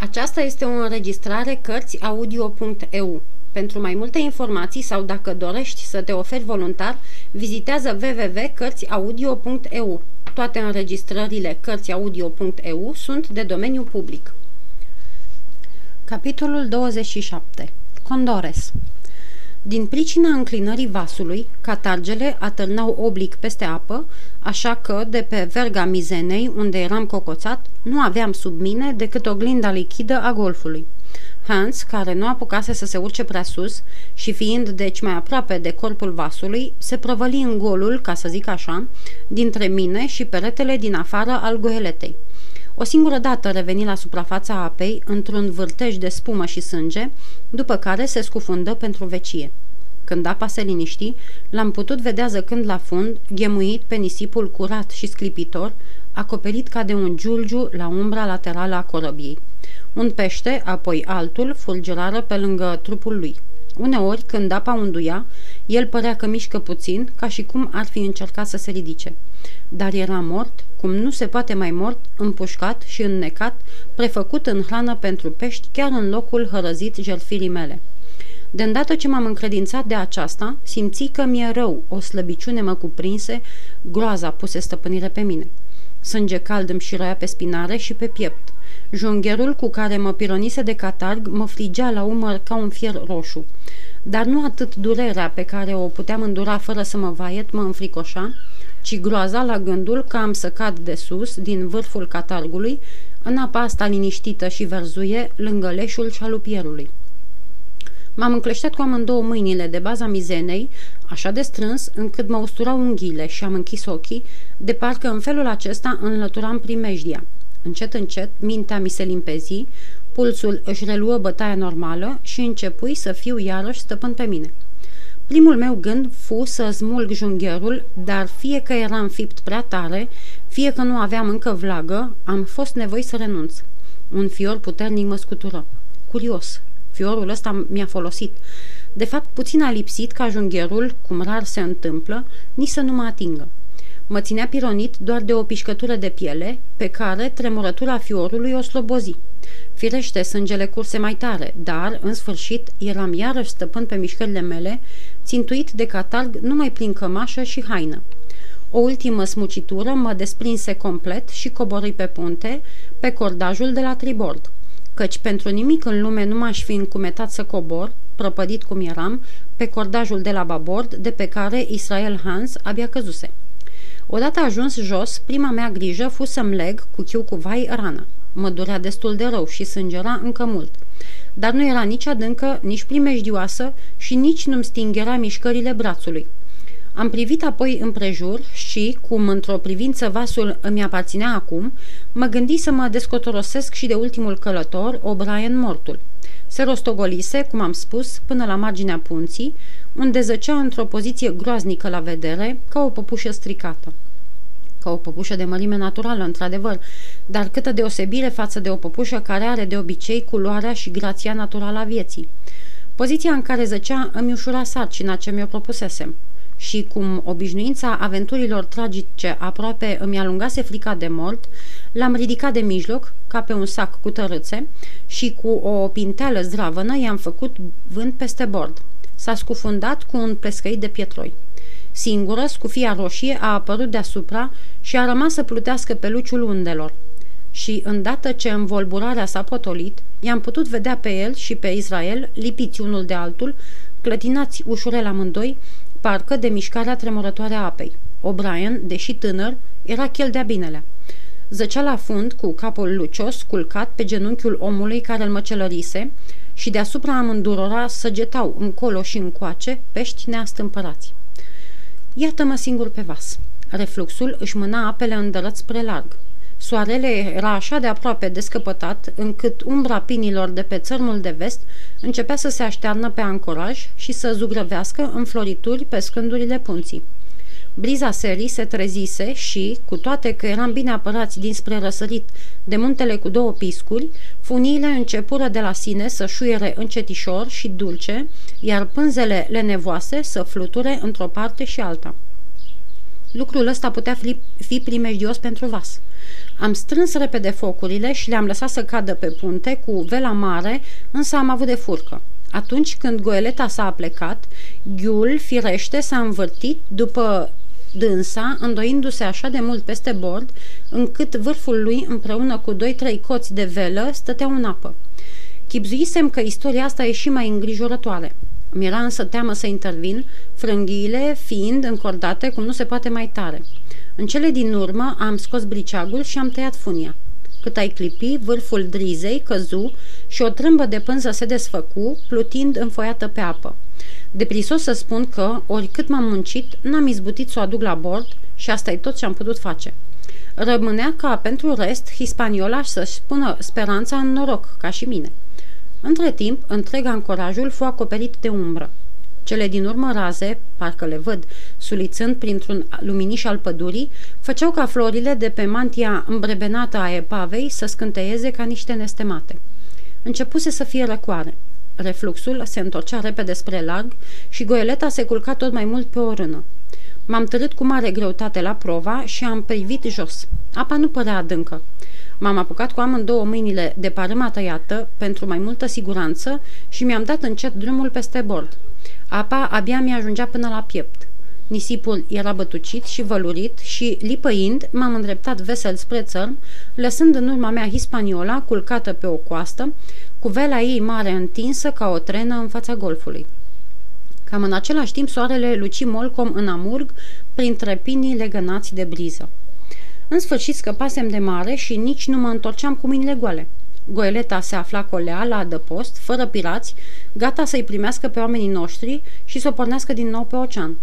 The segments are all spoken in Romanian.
Aceasta este o înregistrare Cărțiaudio.eu. Pentru mai multe informații sau dacă dorești să te oferi voluntar, vizitează www.cărțiaudio.eu. Toate înregistrările Cărțiaudio.eu sunt de domeniu public. Capitolul 27. Condores din pricina înclinării vasului, catargele atârnau oblic peste apă, așa că, de pe verga mizenei, unde eram cocoțat, nu aveam sub mine decât oglinda lichidă a golfului. Hans, care nu apucase să se urce prea sus și fiind deci mai aproape de corpul vasului, se prăvăli în golul, ca să zic așa, dintre mine și peretele din afară al goeletei. O singură dată reveni la suprafața apei, într-un vârtej de spumă și sânge, după care se scufundă pentru vecie. Când apa se liniști, l-am putut vedea zăcând la fund, ghemuit pe nisipul curat și sclipitor, acoperit ca de un giulgiu la umbra laterală a corăbiei. Un pește, apoi altul, fulgerară pe lângă trupul lui. Uneori, când apa unduia, el părea că mișcă puțin, ca și cum ar fi încercat să se ridice. Dar era mort, cum nu se poate mai mort, împușcat și înnecat, prefăcut în hrană pentru pești, chiar în locul hărăzit jertfirii mele. De îndată ce m-am încredințat de aceasta, simți că mi-e rău, o slăbiciune mă cuprinse, groaza puse stăpânire pe mine. Sânge cald îmi șiroia pe spinare și pe piept. Jungherul cu care mă pironise de catarg mă frigea la umăr ca un fier roșu. Dar nu atât durerea pe care o puteam îndura fără să mă vaiet mă înfricoșa, ci groaza la gândul că am să cad de sus, din vârful catargului, în apa asta liniștită și verzuie, lângă leșul șalupierului. M-am încleștat cu amândouă mâinile de baza mizenei, așa de strâns încât mă usturau unghiile și am închis ochii, de parcă în felul acesta înlăturam primejdia. Încet, încet, mintea mi se limpezi, pulsul își reluă bătaia normală și începui să fiu iarăși stăpân pe mine. Primul meu gând fu să smulg jungherul, dar fie că era înfipt prea tare, fie că nu aveam încă vlagă, am fost nevoi să renunț. Un fior puternic mă scutură. Curios, fiorul ăsta mi-a folosit. De fapt, puțin a lipsit ca jungherul, cum rar se întâmplă, nici să nu mă atingă. Mă ținea pironit doar de o pișcătură de piele, pe care tremurătura fiorului o slobozi. Firește, sângele curse mai tare, dar, în sfârșit, eram iarăși stăpân pe mișcările mele, țintuit de catarg numai prin cămașă și haină. O ultimă smucitură mă desprinse complet și coborâi pe punte, pe cordajul de la tribord căci pentru nimic în lume nu m-aș fi încumetat să cobor, prăpădit cum eram, pe cordajul de la babord, de pe care Israel Hans abia căzuse. Odată ajuns jos, prima mea grijă fu să-mi leg cu chiu cu vai rana. Mă durea destul de rău și sângera încă mult. Dar nu era nici adâncă, nici primejdioasă și nici nu-mi stingera mișcările brațului. Am privit apoi împrejur și, cum într-o privință vasul îmi aparținea acum, mă gândi să mă descotorosesc și de ultimul călător, O'Brien mortul. Se rostogolise, cum am spus, până la marginea punții, unde zăcea într-o poziție groaznică la vedere, ca o păpușă stricată. Ca o păpușă de mărime naturală, într-adevăr, dar câtă deosebire față de o păpușă care are de obicei culoarea și grația naturală a vieții. Poziția în care zăcea îmi ușura sarcina ce mi-o propusesem și cum obișnuința aventurilor tragice aproape îmi alungase frica de mort, l-am ridicat de mijloc, ca pe un sac cu tărâțe, și cu o pinteală zdravănă i-am făcut vânt peste bord. S-a scufundat cu un plescăit de pietroi. Singură, scufia roșie a apărut deasupra și a rămas să plutească pe luciul undelor. Și, îndată ce învolburarea s-a potolit, i-am putut vedea pe el și pe Israel, lipiți unul de altul, clătinați ușurel amândoi, parcă de mișcarea tremurătoare a apei. O'Brien, deși tânăr, era chel de-a binelea. Zăcea la fund cu capul lucios, culcat pe genunchiul omului care îl măcelărise și deasupra amândurora săgetau încolo și încoace pești neastâmpărați. Iată-mă singur pe vas. Refluxul își mâna apele îndărăt spre larg. Soarele era așa de aproape descăpătat, încât umbra pinilor de pe țărmul de vest începea să se aștearnă pe ancoraj și să zugrăvească în florituri pe scândurile punții. Briza serii se trezise și, cu toate că eram bine apărați dinspre răsărit de muntele cu două piscuri, funiile începură de la sine să șuiere încetișor și dulce, iar pânzele lenevoase să fluture într-o parte și alta. Lucrul ăsta putea fi, fi primejdios pentru vas. Am strâns repede focurile și le-am lăsat să cadă pe punte cu vela mare, însă am avut de furcă. Atunci când goeleta s-a plecat, ghiul, firește, s-a învârtit după dânsa, îndoindu-se așa de mult peste bord, încât vârful lui, împreună cu doi-trei coți de velă, stăteau în apă. Chipzuisem că istoria asta e și mai îngrijorătoare. Mi-era însă teamă să intervin, frânghiile fiind încordate cum nu se poate mai tare. În cele din urmă am scos briceagul și am tăiat funia. Cât ai clipi, vârful drizei căzu și o trâmbă de pânză se desfăcu, plutind înfoiată pe apă. Deprisos să spun că, oricât m-am muncit, n-am izbutit să o aduc la bord și asta e tot ce am putut face. Rămânea ca pentru rest Hispaniola să-și pună speranța în noroc, ca și mine. Între timp, întreg ancorajul fu acoperit de umbră. Cele din urmă raze, parcă le văd, sulițând printr-un luminiș al pădurii, făceau ca florile de pe mantia îmbrebenată a epavei să scânteieze ca niște nestemate. Începuse să fie răcoare. Refluxul se întorcea repede spre larg și goeleta se culca tot mai mult pe o rână. M-am târât cu mare greutate la prova și am privit jos. Apa nu părea adâncă. M-am apucat cu amândouă mâinile de parâma tăiată pentru mai multă siguranță și mi-am dat încet drumul peste bord. Apa abia mi-ajungea până la piept. Nisipul era bătucit și vălurit și, lipăind, m-am îndreptat vesel spre țărm, lăsând în urma mea Hispaniola culcată pe o coastă, cu vela ei mare întinsă ca o trenă în fața golfului. Cam în același timp, soarele luci molcom în amurg printre pinii legănați de briză. În sfârșit scăpasem de mare și nici nu mă întorceam cu mâinile goale. Goeleta se afla colea la adăpost, fără pirați, gata să-i primească pe oamenii noștri și să o pornească din nou pe ocean.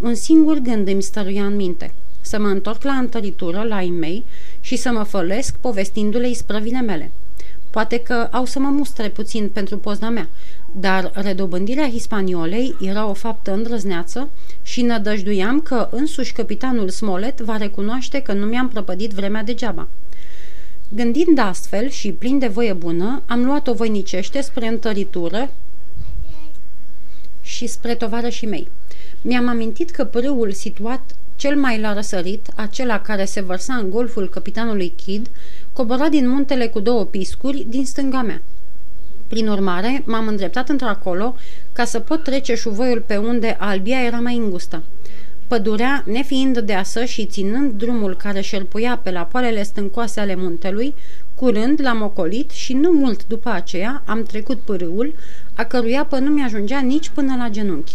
Un singur gând îmi stăruia în minte. Să mă întorc la întăritură, la ei mei, și să mă fălesc povestindu-le isprăvile mele. Poate că au să mă mustre puțin pentru pozna mea, dar redobândirea hispaniolei era o faptă îndrăzneață și nădăjduiam că însuși capitanul Smolet va recunoaște că nu mi-am prăpădit vremea degeaba. Gândind astfel și plin de voie bună, am luat-o voinicește spre întăritură și spre tovarășii mei. Mi-am amintit că pârâul situat cel mai la răsărit, acela care se vărsa în golful capitanului Kidd, cobora din muntele cu două piscuri din stânga mea. Prin urmare, m-am îndreptat într-acolo ca să pot trece șuvoiul pe unde albia era mai îngustă. Pădurea, nefiind deasă și ținând drumul care șerpuia pe la poalele stâncoase ale muntelui, curând l-am ocolit și nu mult după aceea am trecut pârâul, a cărui apă nu mi-ajungea nici până la genunchi.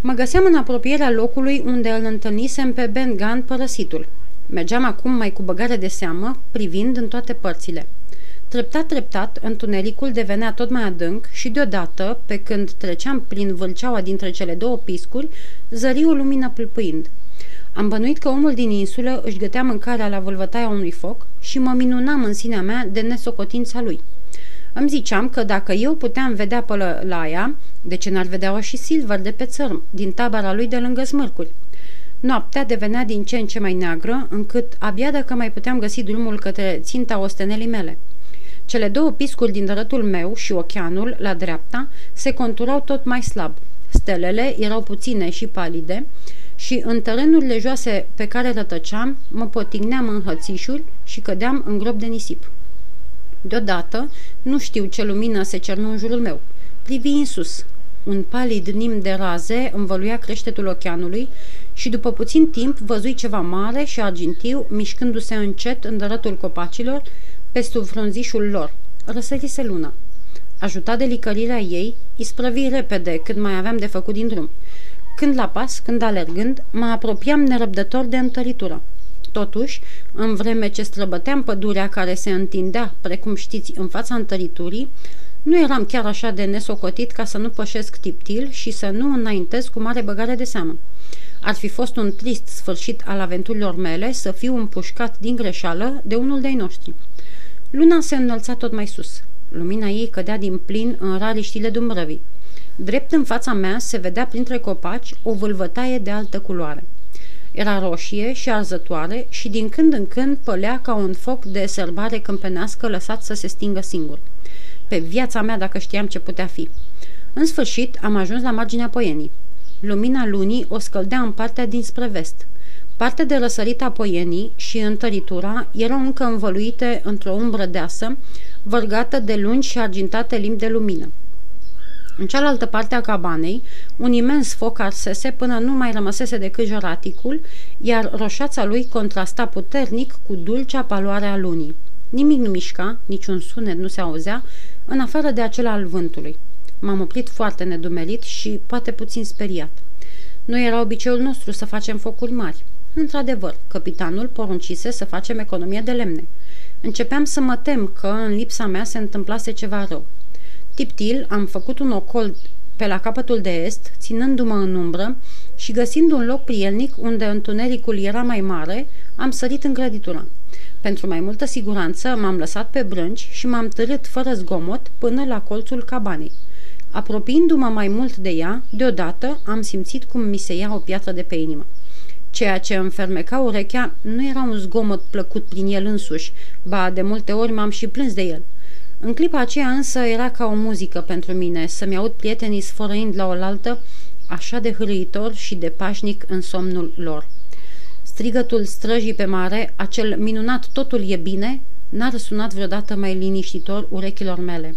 Mă găseam în apropierea locului unde îl întâlnisem pe Ben Gunn părăsitul. Mergeam acum mai cu băgare de seamă, privind în toate părțile. Treptat, treptat, întunericul devenea tot mai adânc și deodată, pe când treceam prin vâlceaua dintre cele două piscuri, zări o lumină pâlpâind. Am bănuit că omul din insulă își gătea mâncarea la vâlvătaia unui foc și mă minunam în sinea mea de nesocotința lui. Îmi ziceam că dacă eu puteam vedea pe la ea, de ce n-ar vedea-o și Silver de pe țărm, din tabăra lui de lângă smârcuri? Noaptea devenea din ce în ce mai neagră, încât abia dacă mai puteam găsi drumul către ținta ostenelii mele. Cele două piscuri din dărătul meu și oceanul, la dreapta, se conturau tot mai slab. Stelele erau puține și palide și în terenurile joase pe care rătăceam, mă potigneam în hățișuri și cădeam în grob de nisip. Deodată, nu știu ce lumină se cernu în jurul meu. Privi în sus. Un palid nim de raze învăluia creștetul oceanului și după puțin timp văzui ceva mare și argintiu mișcându-se încet în dărătul copacilor pe sub frunzișul lor. Răsărise luna. Ajutat de licărirea ei, isprăvi repede cât mai aveam de făcut din drum. Când la pas, când alergând, mă apropiam nerăbdător de întăritură. Totuși, în vreme ce străbăteam pădurea care se întindea, precum știți, în fața întăriturii, nu eram chiar așa de nesocotit ca să nu pășesc tiptil și să nu înaintez cu mare băgare de seamă. Ar fi fost un trist sfârșit al aventurilor mele să fiu împușcat din greșeală de unul de-ai noștri. Luna se înălța tot mai sus. Lumina ei cădea din plin în rariștile dumbrăvii. Drept în fața mea se vedea printre copaci o vâlvătaie de altă culoare. Era roșie și arzătoare și din când în când pălea ca un foc de sărbare câmpenească lăsat să se stingă singur. Pe viața mea dacă știam ce putea fi. În sfârșit am ajuns la marginea poienii. Lumina lunii o scăldea în partea dinspre vest. Partea de răsărit a poienii și întăritura erau încă învăluite într-o umbră deasă, vărgată de lungi și argintate limbi de lumină. În cealaltă parte a cabanei, un imens foc arsese până nu mai rămăsese decât joraticul, iar roșața lui contrasta puternic cu dulcea paloare a lunii. Nimic nu mișca, niciun sunet nu se auzea, în afară de acela al vântului. M-am oprit foarte nedumerit și poate puțin speriat. Nu era obiceiul nostru să facem focuri mari. Într-adevăr, capitanul poruncise să facem economie de lemne. Începeam să mă tem că în lipsa mea se întâmplase ceva rău. Tiptil am făcut un ocol pe la capătul de est, ținându-mă în umbră și găsind un loc prielnic unde întunericul era mai mare, am sărit în grăditura. Pentru mai multă siguranță m-am lăsat pe brânci și m-am târât fără zgomot până la colțul cabanei. Apropiindu-mă mai mult de ea, deodată am simțit cum mi se ia o piatră de pe inimă. Ceea ce îmi fermeca urechea nu era un zgomot plăcut prin el însuși, ba de multe ori m-am și plâns de el. În clipa aceea însă era ca o muzică pentru mine, să-mi aud prietenii sfărăind la oaltă, așa de hârâitor și de pașnic în somnul lor. Strigătul străjii pe mare, acel minunat totul e bine, n-a răsunat vreodată mai liniștitor urechilor mele.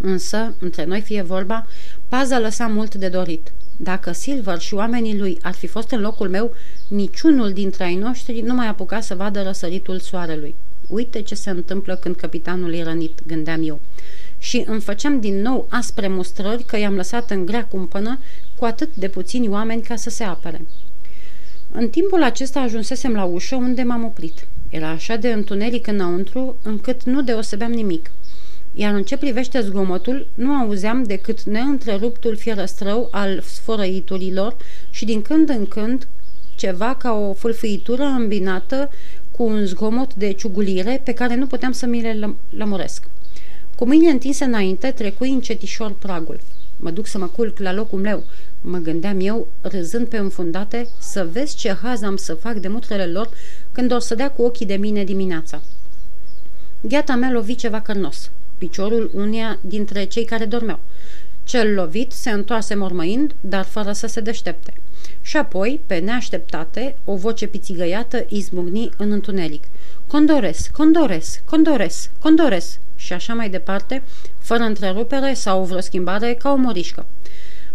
Însă, între noi fie vorba, paza lăsa mult de dorit. Dacă Silver și oamenii lui ar fi fost în locul meu, niciunul dintre ai noștri nu mai apuca să vadă răsăritul soarelui. Uite ce se întâmplă când capitanul e rănit, gândeam eu. Și îmi făceam din nou aspre mustrări că i-am lăsat în grea cumpănă cu atât de puțini oameni ca să se apere. În timpul acesta ajunsesem la ușă unde m-am oprit. Era așa de întuneric înăuntru încât nu deosebeam nimic. Iar în ce privește zgomotul, nu auzeam decât neîntreruptul fierăstrău al sfărăiturilor și din când în când ceva ca o fâlfâitură îmbinată cu un zgomot de ciugulire pe care nu puteam să mi le lămuresc. Cu mâinile întinse înainte, trecui încetișor pragul. Mă duc să mă culc la locul meu, mă gândeam eu, râzând pe înfundate, să vezi ce haz am să fac de mutrele lor când o să dea cu ochii de mine dimineața. Gheata mea lovi ceva cărnos, piciorul uneia dintre cei care dormeau. Cel lovit se întoarse mormăind, dar fără să se deștepte. Și apoi, pe neașteptate, o voce pițigăiată izbucni în întuneric. Condores, Condores, Condores, Condores și așa mai departe, fără întrerupere sau vreo schimbare, ca o morișcă.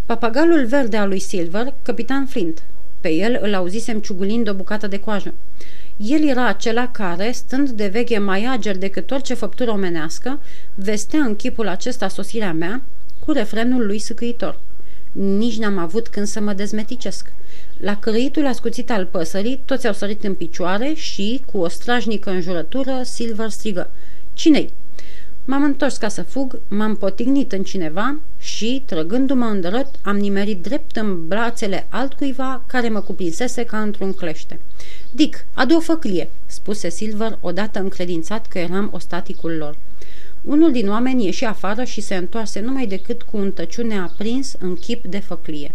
Papagalul verde al lui Silver, capitan Flint. Pe el îl auzisem ciugulind o bucată de coajă. El era acela care, stând de veche mai ager decât orice făptură omenească, vestea în chipul acesta sosirea mea cu refrenul lui sâcâitor. Nici n-am avut când să mă dezmeticesc. La cărăitul ascuțit al păsării, toți au sărit în picioare și, cu o strajnică înjurătură, Silver strigă. Cine-i? M-am întors ca să fug, m-am potignit în cineva și, trăgându-mă îndărăt, am nimerit drept în brațele altcuiva care mă cuprinsese ca într-un clește. Dick, adu o făclie, spuse Silver odată încredințat că eram ostaticul lor. Unul din oameni ieși afară și se întoarse numai decât cu un tăciune aprins în chip de făclie.